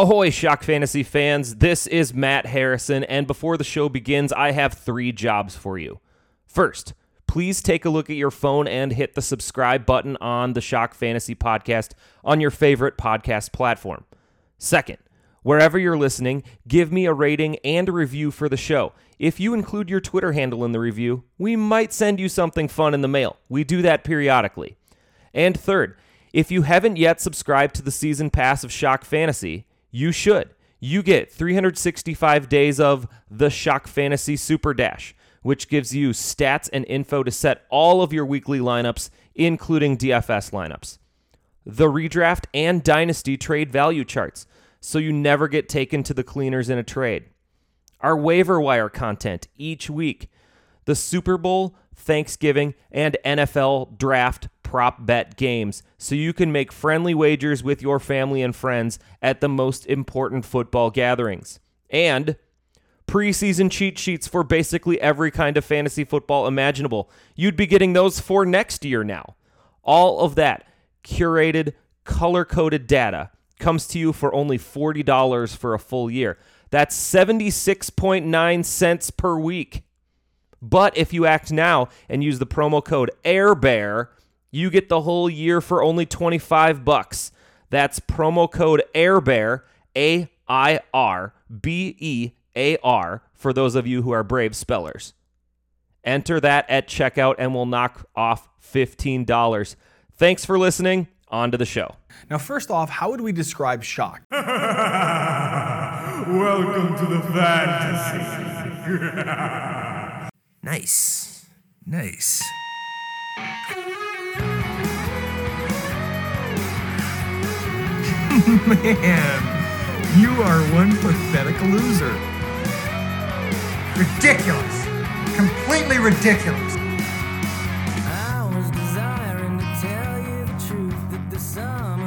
Ahoy, Shock Fantasy fans. This is Matt Harrison, and before the show begins, I have three jobs for you. First, please take a look at your phone and hit the subscribe button on the Shock Fantasy podcast on your favorite podcast platform. Second, wherever you're listening, give me a rating and a review for the show. If you include your Twitter handle in the review, we might send you something fun in the mail. We do that periodically. And third, if you haven't yet subscribed to the season pass of Shock Fantasy, you should. You get 365 days of the Shock Fantasy Super Dash, which gives you stats and info to set all of your weekly lineups, including DFS lineups. The redraft and dynasty trade value charts, so you never get taken to the cleaners in a trade. Our waiver wire content each week. The Super Bowl, Thanksgiving, and NFL draft prop bet games so you can make friendly wagers with your family and friends at the most important football gatherings. And preseason cheat sheets for basically every kind of fantasy football imaginable. You'd be getting those for next year now. All of that curated, color coded data comes to you for only $40 for a full year. That's 76.9 cents per week. But if you act now and use the promo code AIRBEAR, you get the whole year for only 25 bucks. That's promo code AIRBEAR, A I R B E A R, for those of you who are brave spellers. Enter that at checkout and we'll knock off $15. Thanks for listening. On to the show. Now, first off, how would we describe shock? Welcome to the fantasy. Nice. Nice. Man, you are one pathetic loser. Ridiculous. Completely ridiculous.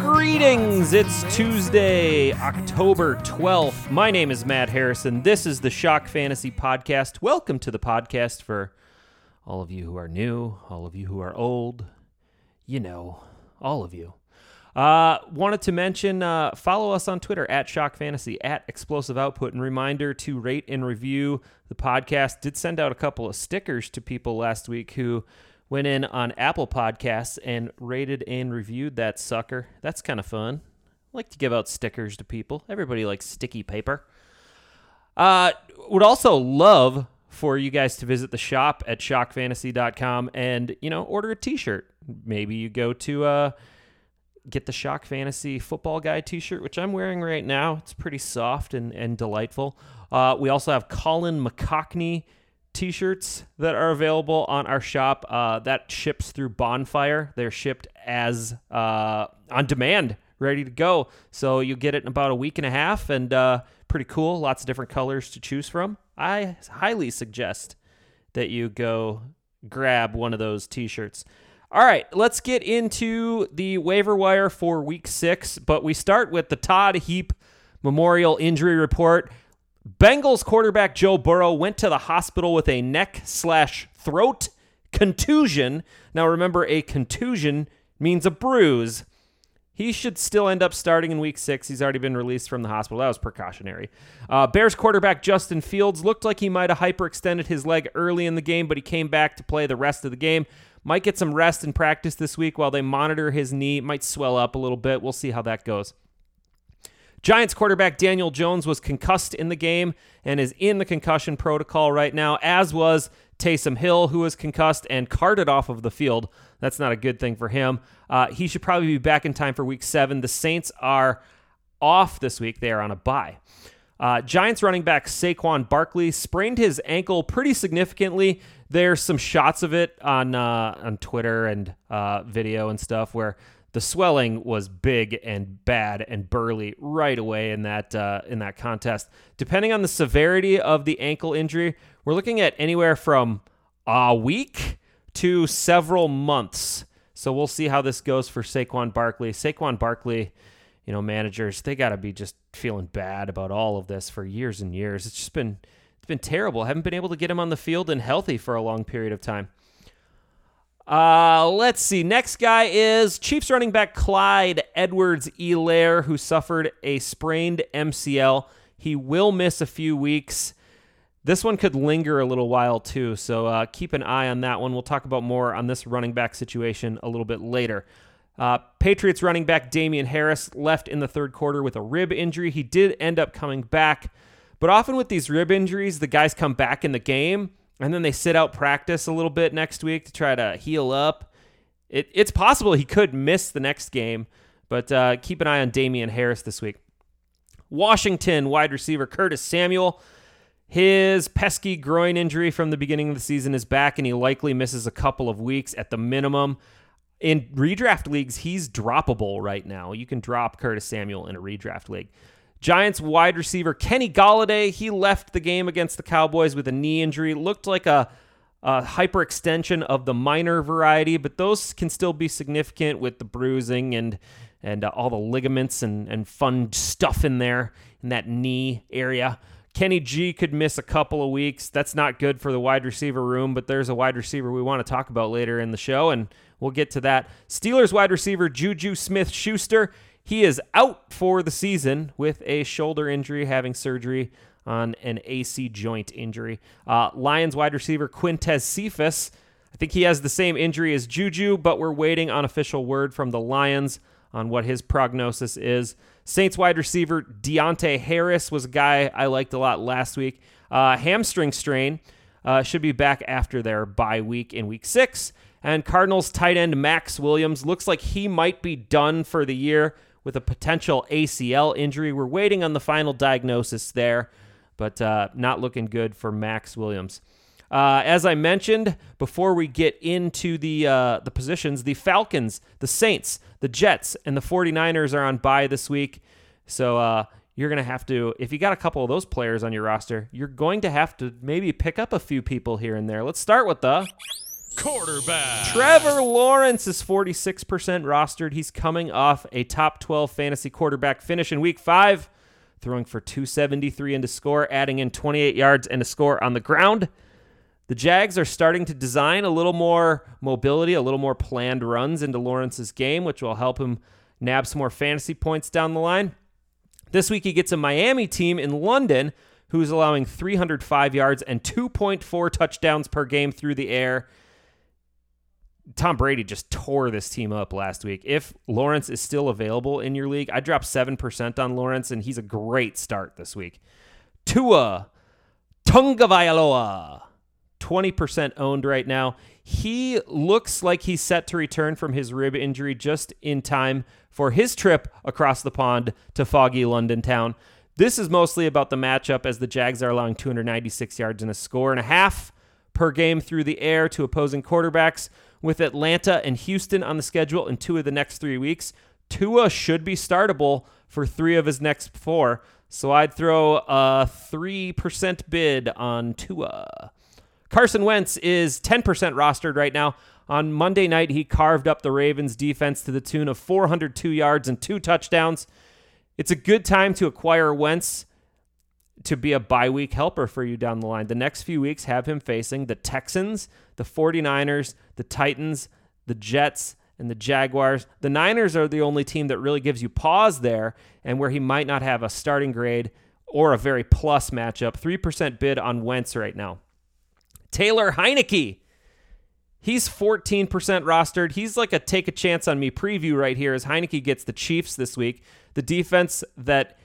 Greetings! It's Tuesday, October 12th. My name is Matt Harrison. This is the Shock Fantasy Podcast. Welcome to the podcast for all of you who are new, all of you who are old, you know, all of you. Uh, wanted to mention uh, follow us on Twitter at Shock Fantasy, at Explosive Output, and reminder to rate and review the podcast. Did send out a couple of stickers to people last week who went in on Apple Podcasts and rated and reviewed that sucker. That's kind of fun. I like to give out stickers to people. Everybody likes sticky paper. Uh, would also love for you guys to visit the shop at shockfantasy.com and, you know, order a t-shirt. Maybe you go to uh get the Shock Fantasy Football Guy t-shirt, which I'm wearing right now. It's pretty soft and, and delightful. Uh, we also have Colin McCockney t-shirts that are available on our shop. Uh, that ships through Bonfire. They're shipped as uh, on demand, ready to go. So you get it in about a week and a half, and uh, pretty cool. Lots of different colors to choose from. I highly suggest that you go grab one of those t-shirts. All right, let's get into the waiver wire for week six, but we start with the Todd Heap Memorial Injury Report. Bengals quarterback Joe Burrow went to the hospital with a neck slash throat contusion. Now remember, a contusion means a bruise. He should still end up starting in week six. He's already been released from the hospital. That was precautionary. Uh, Bears quarterback Justin Fields looked like he might have hyperextended his leg early in the game, but he came back to play the rest of the game. Might get some rest and practice this week while they monitor his knee. Might swell up a little bit. We'll see how that goes. Giants quarterback Daniel Jones was concussed in the game and is in the concussion protocol right now, as was Taysom Hill, who was concussed and carted off of the field. That's not a good thing for him. Uh, he should probably be back in time for week seven. The Saints are off this week, they are on a bye. Uh, Giants running back Saquon Barkley sprained his ankle pretty significantly. There's some shots of it on uh, on Twitter and uh, video and stuff where the swelling was big and bad and burly right away in that uh, in that contest. Depending on the severity of the ankle injury, we're looking at anywhere from a week to several months. So we'll see how this goes for Saquon Barkley. Saquon Barkley, you know, managers they got to be just feeling bad about all of this for years and years. It's just been it's been terrible. Haven't been able to get him on the field and healthy for a long period of time. Uh, let's see. Next guy is Chiefs running back Clyde Edwards Helaire, who suffered a sprained MCL. He will miss a few weeks. This one could linger a little while too, so uh, keep an eye on that one. We'll talk about more on this running back situation a little bit later. Uh, Patriots running back Damien Harris left in the third quarter with a rib injury. He did end up coming back, but often with these rib injuries, the guys come back in the game and then they sit out practice a little bit next week to try to heal up. It, it's possible he could miss the next game, but uh, keep an eye on Damien Harris this week. Washington wide receiver Curtis Samuel. His pesky groin injury from the beginning of the season is back, and he likely misses a couple of weeks at the minimum. In redraft leagues, he's droppable right now. You can drop Curtis Samuel in a redraft league. Giants wide receiver Kenny Golladay, he left the game against the Cowboys with a knee injury. Looked like a, a hyperextension of the minor variety, but those can still be significant with the bruising and and uh, all the ligaments and, and fun stuff in there in that knee area. Kenny G could miss a couple of weeks. That's not good for the wide receiver room, but there's a wide receiver we want to talk about later in the show, and we'll get to that. Steelers wide receiver Juju Smith Schuster. He is out for the season with a shoulder injury, having surgery on an AC joint injury. Uh, Lions wide receiver Quintez Cephus. I think he has the same injury as Juju, but we're waiting on official word from the Lions on what his prognosis is. Saints wide receiver Deonte Harris was a guy I liked a lot last week. Uh, hamstring strain uh, should be back after their bye week in week six. And Cardinals tight end Maxx Williams looks like he might be done for the year with a potential ACL injury. We're waiting on the final diagnosis there, but uh, not looking good for Maxx Williams. Uh, as I mentioned before, we get into the uh, the positions. The Falcons, the Saints, the Jets, and the 49ers are on bye this week. So uh, you're going to have to, if you got a couple of those players on your roster, you're going to have to maybe pick up a few people here and there. Let's start with the Quarterback. Trevor Lawrence is 46% rostered. He's coming off a top 12 fantasy quarterback finish in week five, throwing for 273 and a score, adding in 28 yards and a score on the ground. The Jags are starting to design a little more mobility, a little more planned runs into Lawrence's game, which will help him nab some more fantasy points down the line. This week he gets a Miami team in London who's allowing 305 yards and 2.4 touchdowns per game through the air. Tom Brady just tore this team up last week. If Lawrence is still available in your league, I dropped 7% on Lawrence, and he's a great start this week. Tua Tagovailoa, 20% owned right now. He looks like he's set to return from his rib injury just in time for his trip across the pond to foggy London town. This is mostly about the matchup as the Jags are allowing 296 yards and a score and a half per game through the air to opposing quarterbacks with Atlanta and Houston on the schedule in two of the next three weeks. Tua should be startable for three of his next four. So I'd throw a 3% bid on Tua. Carson Wentz is 10% rostered right now. On Monday night, he carved up the Ravens defense to the tune of 402 yards and two touchdowns. It's a good time to acquire Wentz to be a bye week helper for you down the line. The next few weeks have him facing the Texans, the 49ers, the Titans, the Jets, and the Jaguars. The Niners are the only team that really gives you pause there and where he might not have a starting grade or a very plus matchup. 3% bid on Wentz right now. Taylor Heinicke. He's 14% rostered. He's like a take a chance on me preview right here as Heinicke gets the Chiefs this week. The defense that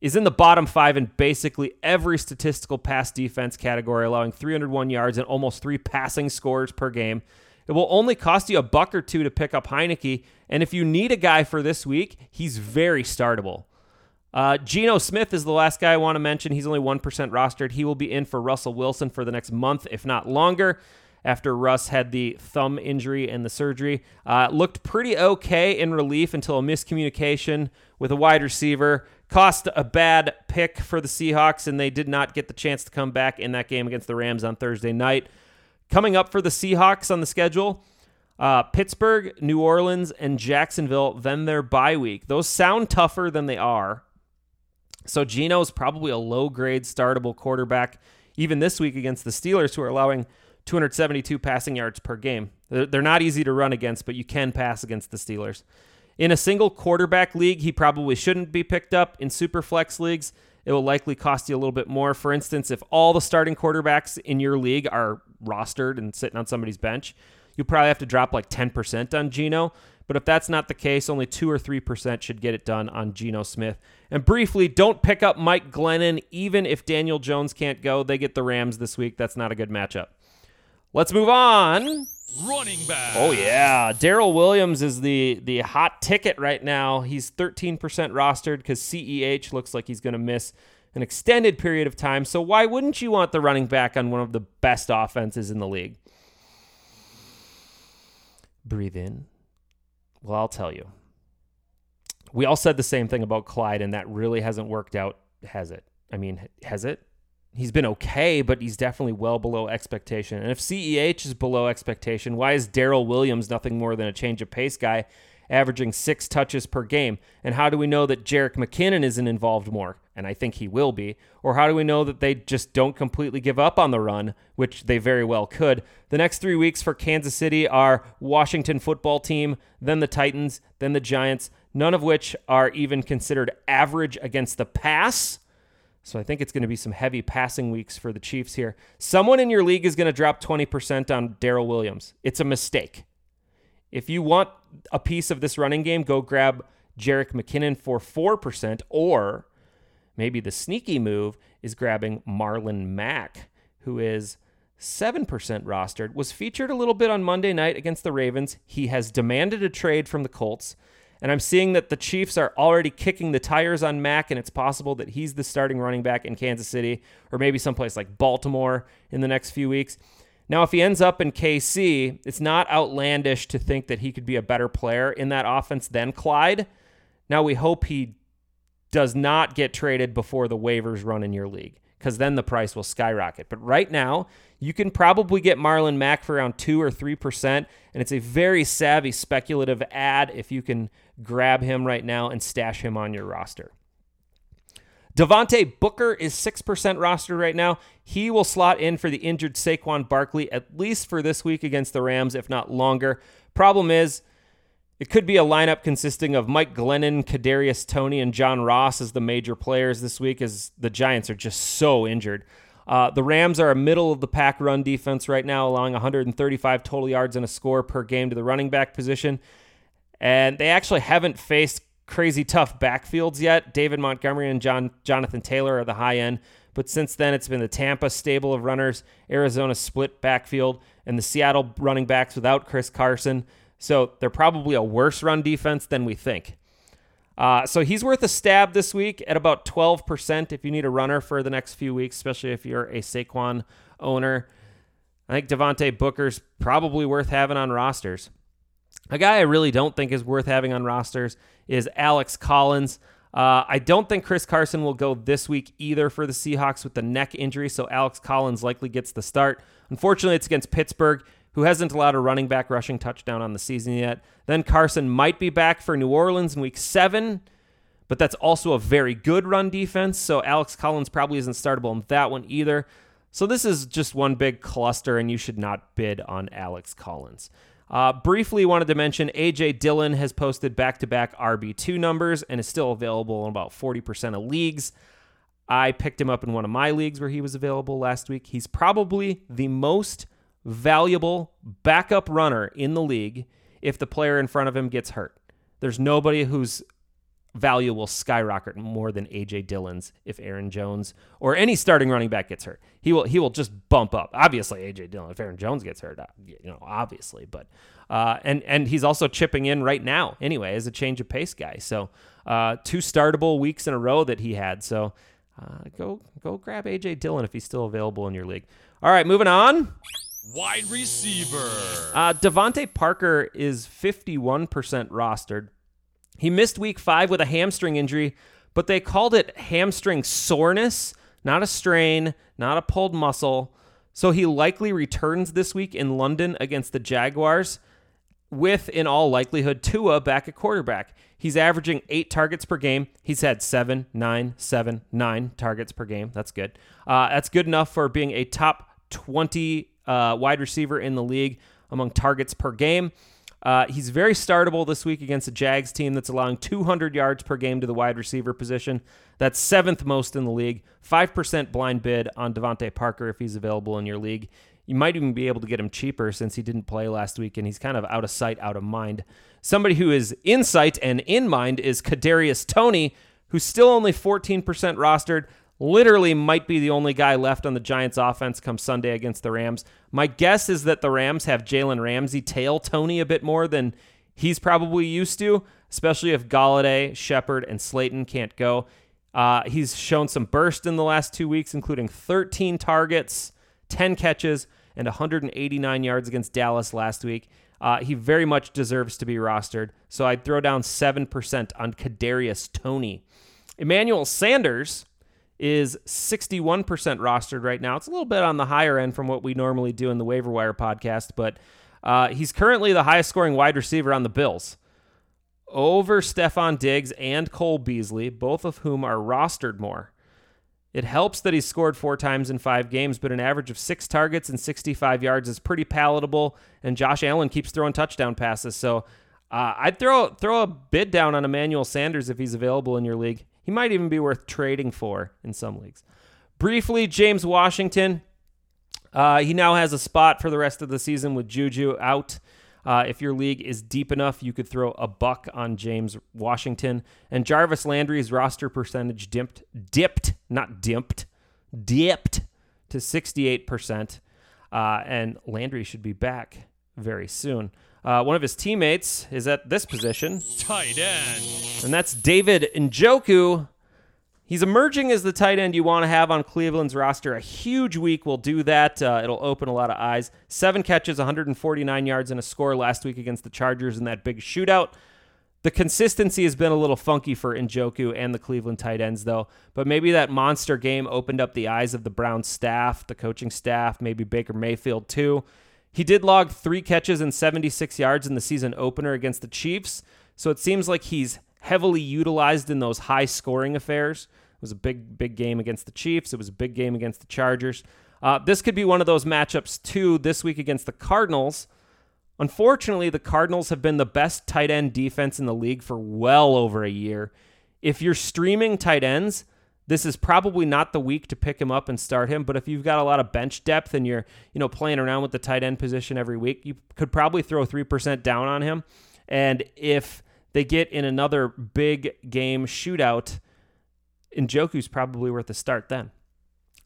is in the bottom five in basically every statistical pass defense category, allowing 301 yards and almost three passing scores per game. It will only cost you a buck or two to pick up Heinicke, and if you need a guy for this week, he's very startable. Uh, Geno Smith is the last guy I want to mention. He's only 1% rostered. He will be in for Russell Wilson for the next month, if not longer, after Russ had the thumb injury and the surgery. Uh, looked pretty okay in relief until a miscommunication with a wide receiver cost a bad pick for the Seahawks, and they did not get the chance to come back in that game against the Rams on Thursday night. Coming up for the Seahawks on the schedule, uh, Pittsburgh, New Orleans, and Jacksonville, then their bye week. Those sound tougher than they are. So Geno's probably a low grade startable quarterback, even this week against the Steelers, who are allowing 272 passing yards per game. They're, they're not easy to run against, but you can pass against the Steelers. In a single quarterback league, he probably shouldn't be picked up. In super flex leagues, it will likely cost you a little bit more. For instance, if all the starting quarterbacks in your league are rostered and sitting on somebody's bench, you probably have to drop like 10% on Geno. But if that's not the case, only 2 or 3% should get it done on Geno Smith. And briefly, don't pick up Mike Glennon even if Daniel Jones can't go. They get the Rams this week. That's not a good matchup. Let's move on. Running back. Oh yeah, Darrel Williams is the the hot ticket right now. He's 13% rostered because CEH looks like he's going to miss an extended period of time. So why wouldn't you want the running back on one of the best offenses in the league? Breathe in. Well, I'll tell you. We all said the same thing about Clyde, and that really hasn't worked out, has it? I mean, has it? He's been okay, but he's definitely well below expectation. And if CEH is below expectation, why is Darrel Williams nothing more than a change of pace guy, averaging six touches per game? And how do we know that Jerick McKinnon isn't involved more? And I think he will be. Or how do we know that they just don't completely give up on the run, which they very well could? The next three weeks for Kansas City are Washington football team, then the Titans, then the Giants, none of which are even considered average against the pass. So I think it's going to be some heavy passing weeks for the Chiefs here. Someone in your league is going to drop 20% on Darrel Williams. It's a mistake. If you want a piece of this running game, go grab Jerick McKinnon for 4%, or maybe the sneaky move is grabbing Marlon Mack, who is 7% rostered, was featured a little bit on Monday night against the Ravens. He has demanded a trade from the Colts. And I'm seeing that the Chiefs are already kicking the tires on Mack, and it's possible that he's the starting running back in Kansas City or maybe someplace like Baltimore in the next few weeks. Now, if he ends up in KC, it's not outlandish to think that he could be a better player in that offense than Clyde. Now, we hope he does not get traded before the waivers run in your league because then the price will skyrocket. But right now, you can probably get Marlon Mack for around 2 or 3%, and it's a very savvy speculative ad if you can grab him right now and stash him on your roster. Devontae Booker is 6% roster right now. He will slot in for the injured Saquon Barkley at least for this week against the Rams, if not longer. Problem is, it could be a lineup consisting of Mike Glennon, Kadarius Toney, and John Ross as the major players this week, as the Giants are just so injured. Uh, the Rams are a middle of the pack run defense right now, allowing 135 total yards and a score per game to the running back position. And they actually haven't faced crazy tough backfields yet. David Montgomery and John Jonathan Taylor are the high end, but since then it's been the Tampa stable of runners, Arizona split backfield, and the Seattle running backs without Chris Carson. So they're probably a worse run defense than we think. Uh, so he's worth a stab this week at about 12% if you need a runner for the next few weeks, especially if you're a Saquon owner. I think Devontae Booker's probably worth having on rosters. A guy I really don't think is worth having on rosters is Alex Collins. Uh, I don't think Chris Carson will go this week either for the Seahawks with the neck injury, so Alex Collins likely gets the start. Unfortunately, it's against Pittsburgh, who hasn't allowed a running back rushing touchdown on the season yet. Then Carson might be back for New Orleans in week seven, but that's also a very good run defense, so Alex Collins probably isn't startable in that one either. So this is just one big cluster, and you should not bid on Alex Collins. Uh, briefly, wanted to mention AJ Dillon has posted back to back RB2 numbers and is still available in about 40% of leagues. I picked him up in one of my leagues where he was available last week. He's probably the most valuable backup runner in the league if the player in front of him gets hurt. There's nobody whose value will skyrocket more than AJ Dillon's if Aaron Jones or any starting running back gets hurt. He will he will just bump up. Obviously, AJ Dillon if Aaron Jones gets hurt, uh, you know, obviously, but uh, and and he's also chipping in right now anyway as a change of pace guy. So uh, two startable weeks in a row that he had. So uh, go go grab AJ Dillon if he's still available in your league. All right, moving on. Wide receiver. Uh, DeVante Parker is 51% rostered. He missed week five with a hamstring injury, but they called it hamstring soreness, not a strain, not a pulled muscle. So he likely returns this week in London against the Jaguars with, in all likelihood, Tua back at quarterback. He's averaging eight targets per game. He's had seven, nine, seven, nine targets per game. That's good. Uh, that's good enough for being a top 20 uh, wide receiver in the league. among targets per game. Uh, he's very startable this week against a Jags team that's allowing 200 yards per game to the wide receiver position. That's seventh most in the league. 5% blind bid on DeVante Parker if he's available in your league. You might even be able to get him cheaper since he didn't play last week and he's kind of out of sight, out of mind. Somebody who is in sight and in mind is Kadarius Toney, who's still only 14% rostered literally might be the only guy left on the Giants offense come Sunday against the Rams. My guess is that the Rams have Jalen Ramsey tail Toney a bit more than he's probably used to, especially if Golladay, Shepard, and Slayton can't go. Uh, he's shown some burst in the last two weeks, including 13 targets, 10 catches, and 189 yards against Dallas last week. Uh, he very much deserves to be rostered, so I'd throw down 7% on Kadarius Toney. Emmanuel Sanders is 61% rostered right now. It's a little bit on the higher end from what we normally do in the waiver wire podcast, but uh, he's currently the highest scoring wide receiver on the Bills over Stefon Diggs and Cole Beasley, both of whom are rostered more. It helps that he's scored four times in five games, but an average of six targets and 65 yards is pretty palatable. And Josh Allen keeps throwing touchdown passes, so uh, I'd throw throw a bid down on Emmanuel Sanders if he's available in your league. He might even be worth trading for in some leagues. Briefly, James Washington. Uh, he now has a spot for the rest of the season with Juju out. Uh, if your league is deep enough, you could throw a buck on James Washington. And Jarvis Landry's roster percentage dipped, dipped, not dipped, dipped to 68%. Uh, and Landry should be back very soon. Uh, one of his teammates is at this position, Tight end. and that's David Njoku. He's emerging as the tight end you want to have on Cleveland's roster. A huge week will do that. Uh, it'll open a lot of eyes. Seven catches, 149 yards, and a score last week against the Chargers in that big shootout. The consistency has been a little funky for Njoku and the Cleveland tight ends, though. But maybe that monster game opened up the eyes of the Browns staff, the coaching staff, maybe Baker Mayfield, too. He did log three catches and 76 yards in the season opener against the Chiefs, so it seems like he's heavily utilized in those high scoring affairs. It was a big, big game against the Chiefs. It was a big game against the Chargers. Uh, this could be one of those matchups, too, this week against the Cardinals. Unfortunately, the Cardinals have been the best tight end defense in the league for well over a year. If you're streaming tight ends, this is probably not the week to pick him up and start him. But if you've got a lot of bench depth and you're, you know, playing around with the tight end position every week, you could probably throw 3% down on him. And if they get in another big game shootout, Njoku's probably worth a start then.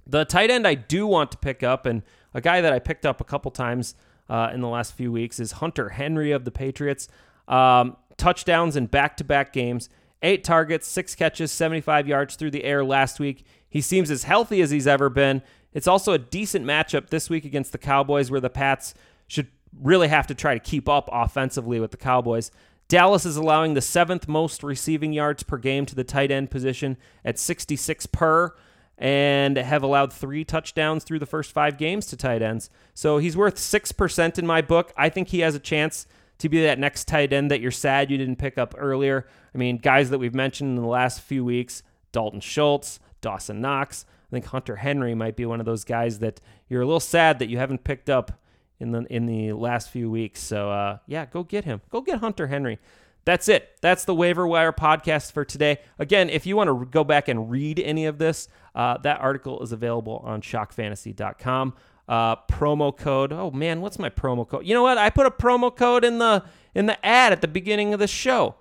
The tight end I do want to pick up, and a guy that I picked up a couple times uh, in the last few weeks is Hunter Henry of the Patriots. Um, touchdowns in back to back games, eight targets, six catches, 75 yards through the air last week. He seems as healthy as he's ever been. It's also a decent matchup this week against the Cowboys, where the Pats should really have to try to keep up offensively with the Cowboys. Dallas is allowing the seventh most receiving yards per game to the tight end position at 66 per and have allowed three touchdowns through the first five games to tight ends. So he's worth 6% in my book. I think he has a chance to be that next tight end that you're sad you didn't pick up earlier. I mean, guys that we've mentioned in the last few weeks Dalton Schultz, Dawson Knox. I think Hunter Henry might be one of those guys that you're a little sad that you haven't picked up in the in the last few weeks. So uh, yeah, go get him. Go get Hunter Henry. That's it. That's the waiver wire podcast for today. Again, if you want to go back and read any of this, uh, that article is available on shockfantasy.com. Uh, promo code. Oh man, what's my promo code? You know what? I put a promo code in the in the ad at the beginning of the show.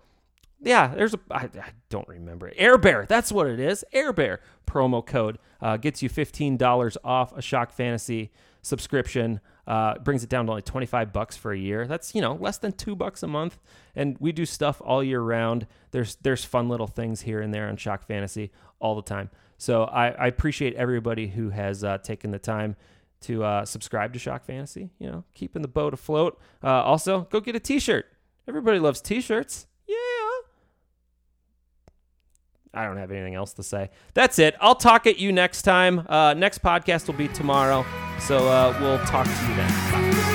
Yeah, there's a. I, I don't remember it. Air Bear. That's what it is. Air Bear promo code uh, gets you fifteen dollars off a Shock Fantasy subscription. Uh, brings it down to only 25 bucks for a year. That's, you know, less than 2 bucks a month and we do stuff all year round. There's there's fun little things here and there on Shock Fantasy all the time. So I, I appreciate everybody who has uh, taken the time to uh, subscribe to Shock Fantasy, you know, keeping the boat afloat. Uh, also, go get a t-shirt. Everybody loves t-shirts. Yeah. I don't have anything else to say. That's it. I'll talk at you next time. Uh, next podcast will be tomorrow. So uh, we'll talk to you then. Bye.